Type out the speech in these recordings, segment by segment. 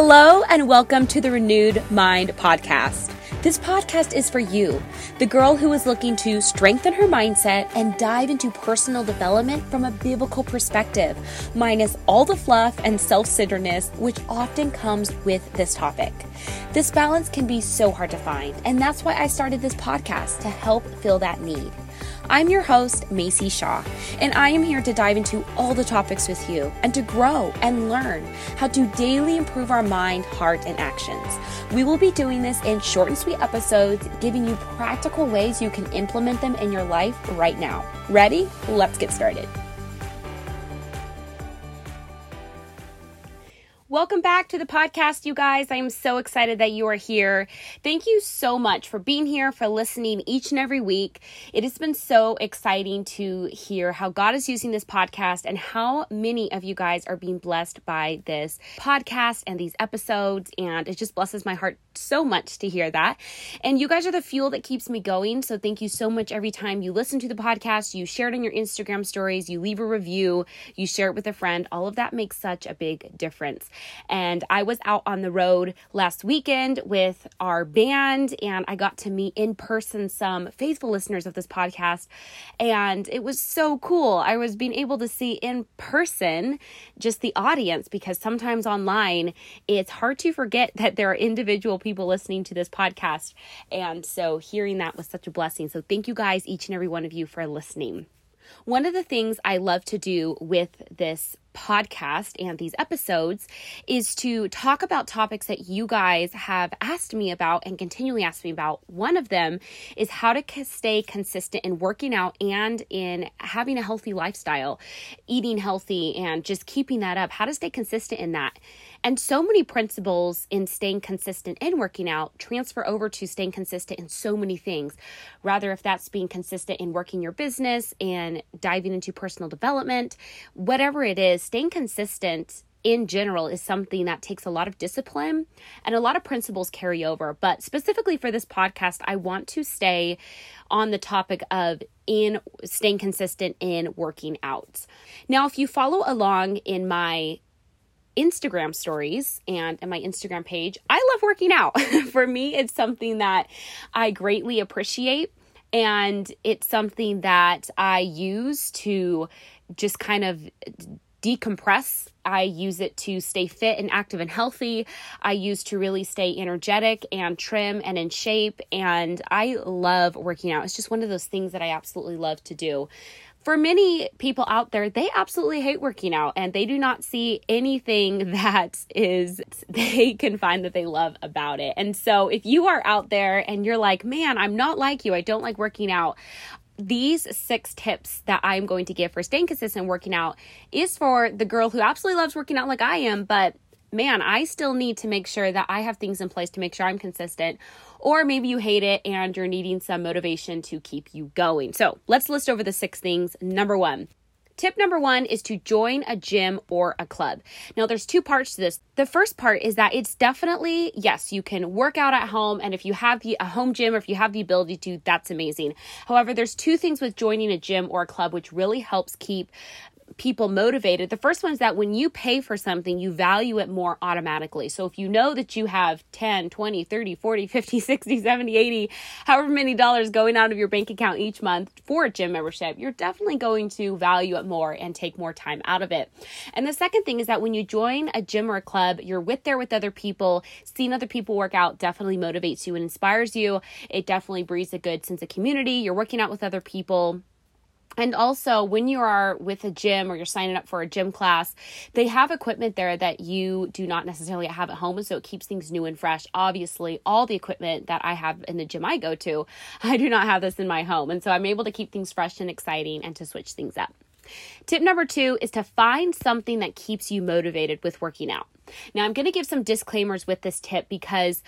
Hello, and welcome to the Renewed Mind Podcast. This podcast is for you, the girl who is looking to strengthen her mindset and dive into personal development from a biblical perspective, minus all the fluff and self centeredness which often comes with this topic. This balance can be so hard to find, and that's why I started this podcast to help fill that need. I'm your host, Macy Shaw, and I am here to dive into all the topics with you and to grow and learn how to daily improve our mind, heart, and actions. We will be doing this in short and sweet episodes, giving you practical ways you can implement them in your life right now. Ready? Let's get started. Welcome back to the podcast, you guys. I am so excited that you are here. Thank you so much for being here, for listening each and every week. It has been so exciting to hear how God is using this podcast and how many of you guys are being blessed by this podcast and these episodes. And it just blesses my heart so much to hear that. And you guys are the fuel that keeps me going. So thank you so much every time you listen to the podcast, you share it on your Instagram stories, you leave a review, you share it with a friend. All of that makes such a big difference. And I was out on the road last weekend with our band, and I got to meet in person some faithful listeners of this podcast. And it was so cool. I was being able to see in person just the audience because sometimes online it's hard to forget that there are individual people listening to this podcast. And so hearing that was such a blessing. So thank you guys, each and every one of you, for listening. One of the things I love to do with this podcast and these episodes is to talk about topics that you guys have asked me about and continually ask me about. One of them is how to stay consistent in working out and in having a healthy lifestyle, eating healthy, and just keeping that up. How to stay consistent in that. And so many principles in staying consistent in working out transfer over to staying consistent in so many things. Rather, if that's being consistent in working your business and diving into personal development, whatever it is, staying consistent in general is something that takes a lot of discipline and a lot of principles carry over. But specifically for this podcast, I want to stay on the topic of in staying consistent in working out. Now, if you follow along in my Instagram stories and in my Instagram page, I love working out. For me, it's something that I greatly appreciate. And it's something that I use to just kind of decompress. I use it to stay fit and active and healthy. I use to really stay energetic and trim and in shape. And I love working out. It's just one of those things that I absolutely love to do for many people out there, they absolutely hate working out and they do not see anything that is they can find that they love about it. And so if you are out there and you're like, man, I'm not like you, I don't like working out, these six tips that I'm going to give for staying consistent working out is for the girl who absolutely loves working out like I am, but man, I still need to make sure that I have things in place to make sure I'm consistent. Or maybe you hate it and you're needing some motivation to keep you going. So let's list over the six things. Number one, Tip number one is to join a gym or a club. Now, there's two parts to this. The first part is that it's definitely, yes, you can work out at home. And if you have the, a home gym or if you have the ability to, that's amazing. However, there's two things with joining a gym or a club which really helps keep people motivated. The first one is that when you pay for something, you value it more automatically. So if you know that you have 10, 20, 30, 40, 50, 60, 70, 80, however many dollars going out of your bank account each month for a gym membership, you're definitely going to value it more and take more time out of it. And the second thing is that when you join a gym or a club, you're with there with other people, seeing other people work out definitely motivates you and inspires you. It definitely breeds a good sense of community. You're working out with other people and also, when you are with a gym or you're signing up for a gym class, they have equipment there that you do not necessarily have at home. And so it keeps things new and fresh. Obviously, all the equipment that I have in the gym I go to, I do not have this in my home. And so I'm able to keep things fresh and exciting and to switch things up. Tip number two is to find something that keeps you motivated with working out. Now, I'm going to give some disclaimers with this tip because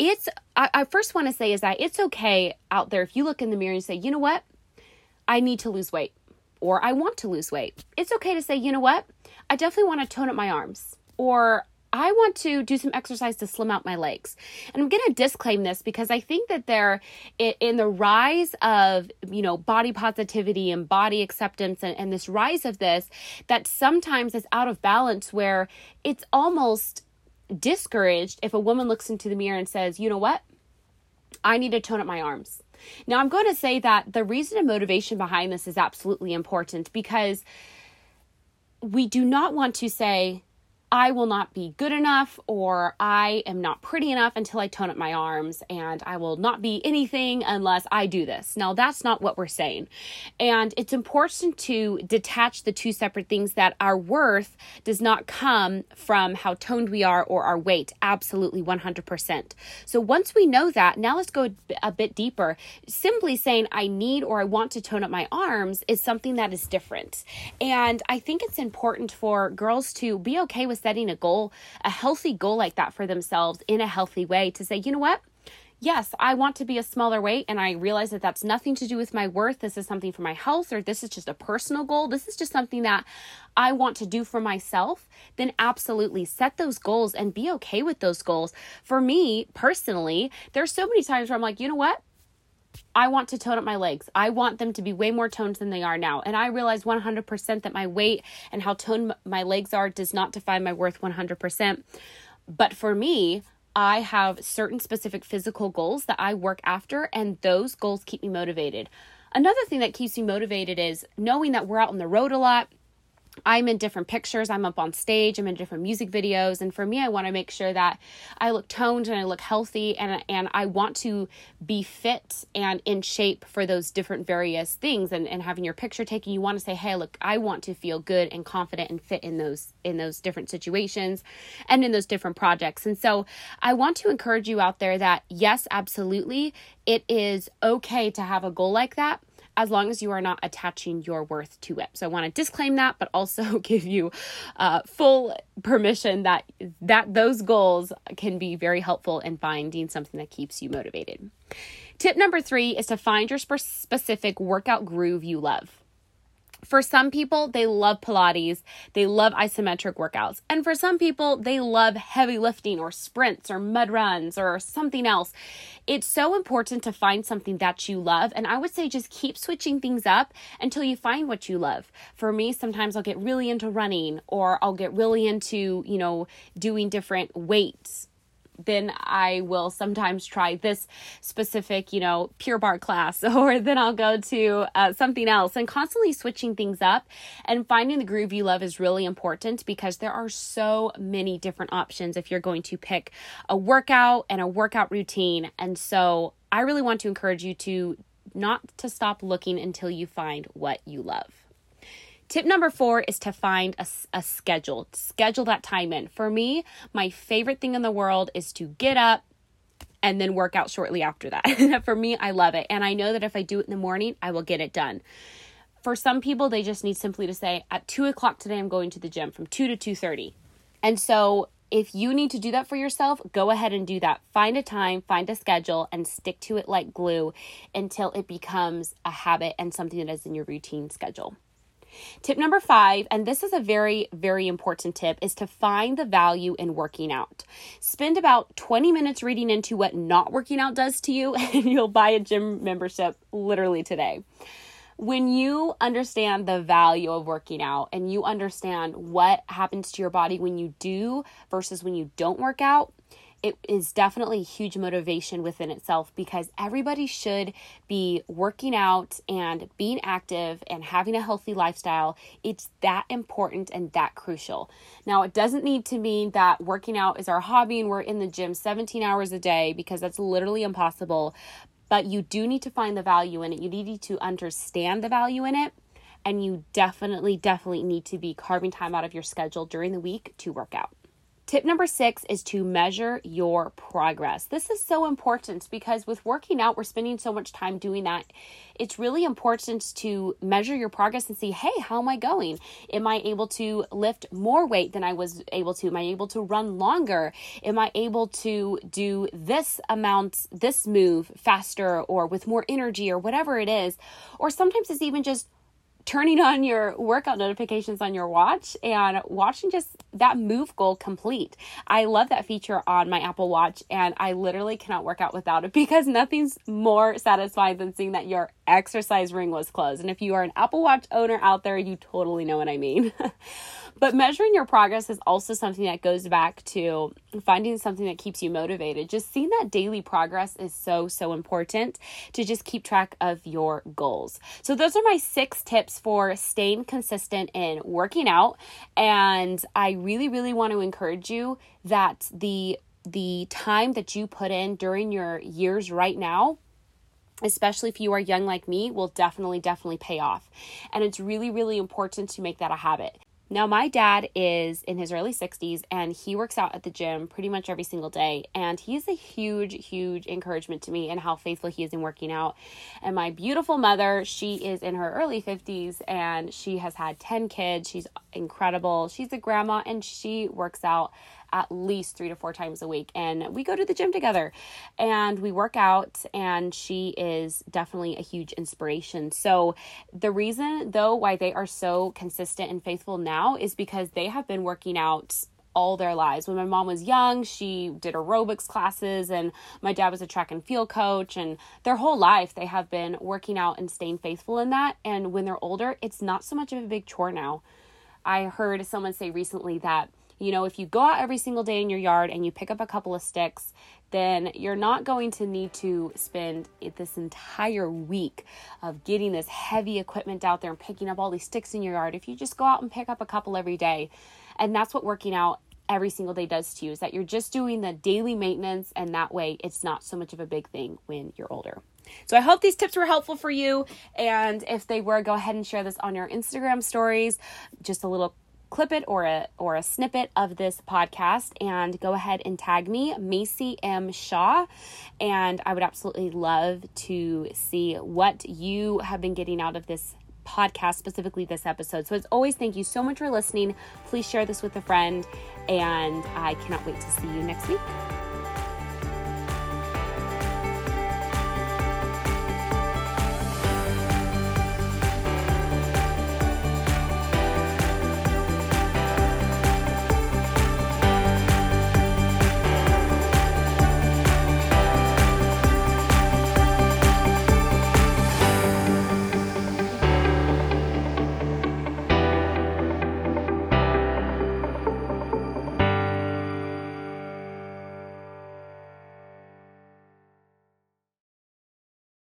it's, I, I first want to say is that it's okay out there if you look in the mirror and say, you know what? I need to lose weight or I want to lose weight. It's okay to say, you know what? I definitely want to tone up my arms or I want to do some exercise to slim out my legs. And I'm going to disclaim this because I think that there, in the rise of, you know, body positivity and body acceptance and, and this rise of this, that sometimes is out of balance where it's almost discouraged if a woman looks into the mirror and says, you know what? I need to tone up my arms. Now, I'm going to say that the reason and motivation behind this is absolutely important because we do not want to say, I will not be good enough or I am not pretty enough until I tone up my arms and I will not be anything unless I do this. Now, that's not what we're saying. And it's important to detach the two separate things that our worth does not come from how toned we are or our weight. Absolutely 100%. So once we know that, now let's go a bit deeper. Simply saying I need or I want to tone up my arms is something that is different. And I think it's important for girls to be okay with setting a goal, a healthy goal like that for themselves in a healthy way to say, you know what? Yes, I want to be a smaller weight, and I realize that that's nothing to do with my worth. This is something for my health, or this is just a personal goal. This is just something that I want to do for myself. Then, absolutely set those goals and be okay with those goals. For me personally, there's so many times where I'm like, you know what? I want to tone up my legs. I want them to be way more toned than they are now. And I realize 100% that my weight and how toned my legs are does not define my worth 100%. But for me, I have certain specific physical goals that I work after, and those goals keep me motivated. Another thing that keeps me motivated is knowing that we're out on the road a lot I'm in different pictures, I'm up on stage, I'm in different music videos, and for me I want to make sure that I look toned and I look healthy and and I want to be fit and in shape for those different various things. And and having your picture taken you want to say, "Hey, look, I want to feel good and confident and fit in those in those different situations and in those different projects." And so, I want to encourage you out there that yes, absolutely, it is okay to have a goal like that as long as you are not attaching your worth to it. So I want to disclaim that, but also give you uh, full permission that that those goals can be very helpful in finding something that keeps you motivated. Tip number three is to find your specific workout groove you love. For some people, they love Pilates, they love isometric workouts. And for some people, they love heavy lifting or sprints or mud runs or something else. It's so important to find something that you love. And I would say just keep switching things up until you find what you love. For me, sometimes I'll get really into running or I'll get really into, you know, doing different weights then I will sometimes try this specific, you know, Pure Barre class, or then I'll go to uh, something else and constantly switching things up and finding the groove you love is really important because there are so many different options if you're going to pick a workout and a workout routine. And so I really want to encourage you to not to stop looking until you find what you love. Tip number four is to find a, a schedule. Schedule that time in. For me, my favorite thing in the world is to get up, and then work out shortly after that. For me, I love it. And I know that if I do it in the morning, I will get it done. For some people, they just need simply to say, at two o'clock today, I'm going to the gym from two to two thirty. And so if you need to do that for yourself, go ahead and do that. Find a time, find a schedule, and stick to it like glue until it becomes a habit and something that is in your routine schedule. Tip number five, and this is a very, very important tip, is to find the value in working out. Spend about 20 minutes reading into what not working out does to you, and you'll buy a gym membership literally today. When you understand the value of working out and you understand what happens to your body when you do versus when you don't work out, it is definitely a huge motivation within itself because everybody should be working out and being active and having a healthy lifestyle. It's that important and that crucial. Now, it doesn't need to mean that working out is our hobby and we're in the gym 17 hours a day because that's literally impossible. But you do need to find the value in it. You need to understand the value in it. And you definitely, definitely need to be carving time out of your schedule during the week to work out. Tip number six is to measure your progress. This is so important because with working out, we're spending so much time doing that. It's really important to measure your progress and see, hey, how am I going? Am I able to lift more weight than I was able to? Am I able to run longer? Am I able to do this amount, this move faster or with more energy or whatever it is? Or sometimes it's even just turning on your workout notifications on your watch and watching just that move goal complete. I love that feature on my Apple Watch and I literally cannot work out without it because nothing's more satisfying than seeing that your exercise ring was closed. And if you are an Apple Watch owner out there, you totally know what I mean. but measuring your progress is also something that goes back to finding something that keeps you motivated. Just seeing that daily progress is so, so important to just keep track of your goals. So, those are my six tips for staying consistent in working out. And I really, really want to encourage you that the the time that you put in during your years right now especially if you are young like me, will definitely, definitely pay off. And it's really, really important to make that a habit. Now, my dad is in his early 60s and he works out at the gym pretty much every single day. And he's a huge, huge encouragement to me and how faithful he is in working out. And my beautiful mother, she is in her early 50s and she has had 10 kids. She's incredible. She's a grandma and she works out at least three to four times a week. And we go to the gym together and we work out, and she is definitely a huge inspiration. So, the reason, though, why they are so consistent and faithful now is because they have been working out all their lives. When my mom was young, she did aerobics classes, and my dad was a track and field coach. And their whole life, they have been working out and staying faithful in that. And when they're older, it's not so much of a big chore now. I heard someone say recently that you know, if you go out every single day in your yard and you pick up a couple of sticks, then you're not going to need to spend this entire week of getting this heavy equipment out there and picking up all these sticks in your yard. If you just go out and pick up a couple every day, and that's what working out every single day does to you is that you're just doing the daily maintenance and that way it's not so much of a big thing when you're older. So I hope these tips were helpful for you and if they were go ahead and share this on your Instagram stories. Just a little clip it or a or a snippet of this podcast and go ahead and tag me Macy M Shaw and I would absolutely love to see what you have been getting out of this podcast specifically this episode. So as always thank you so much for listening. Please share this with a friend and I cannot wait to see you next week.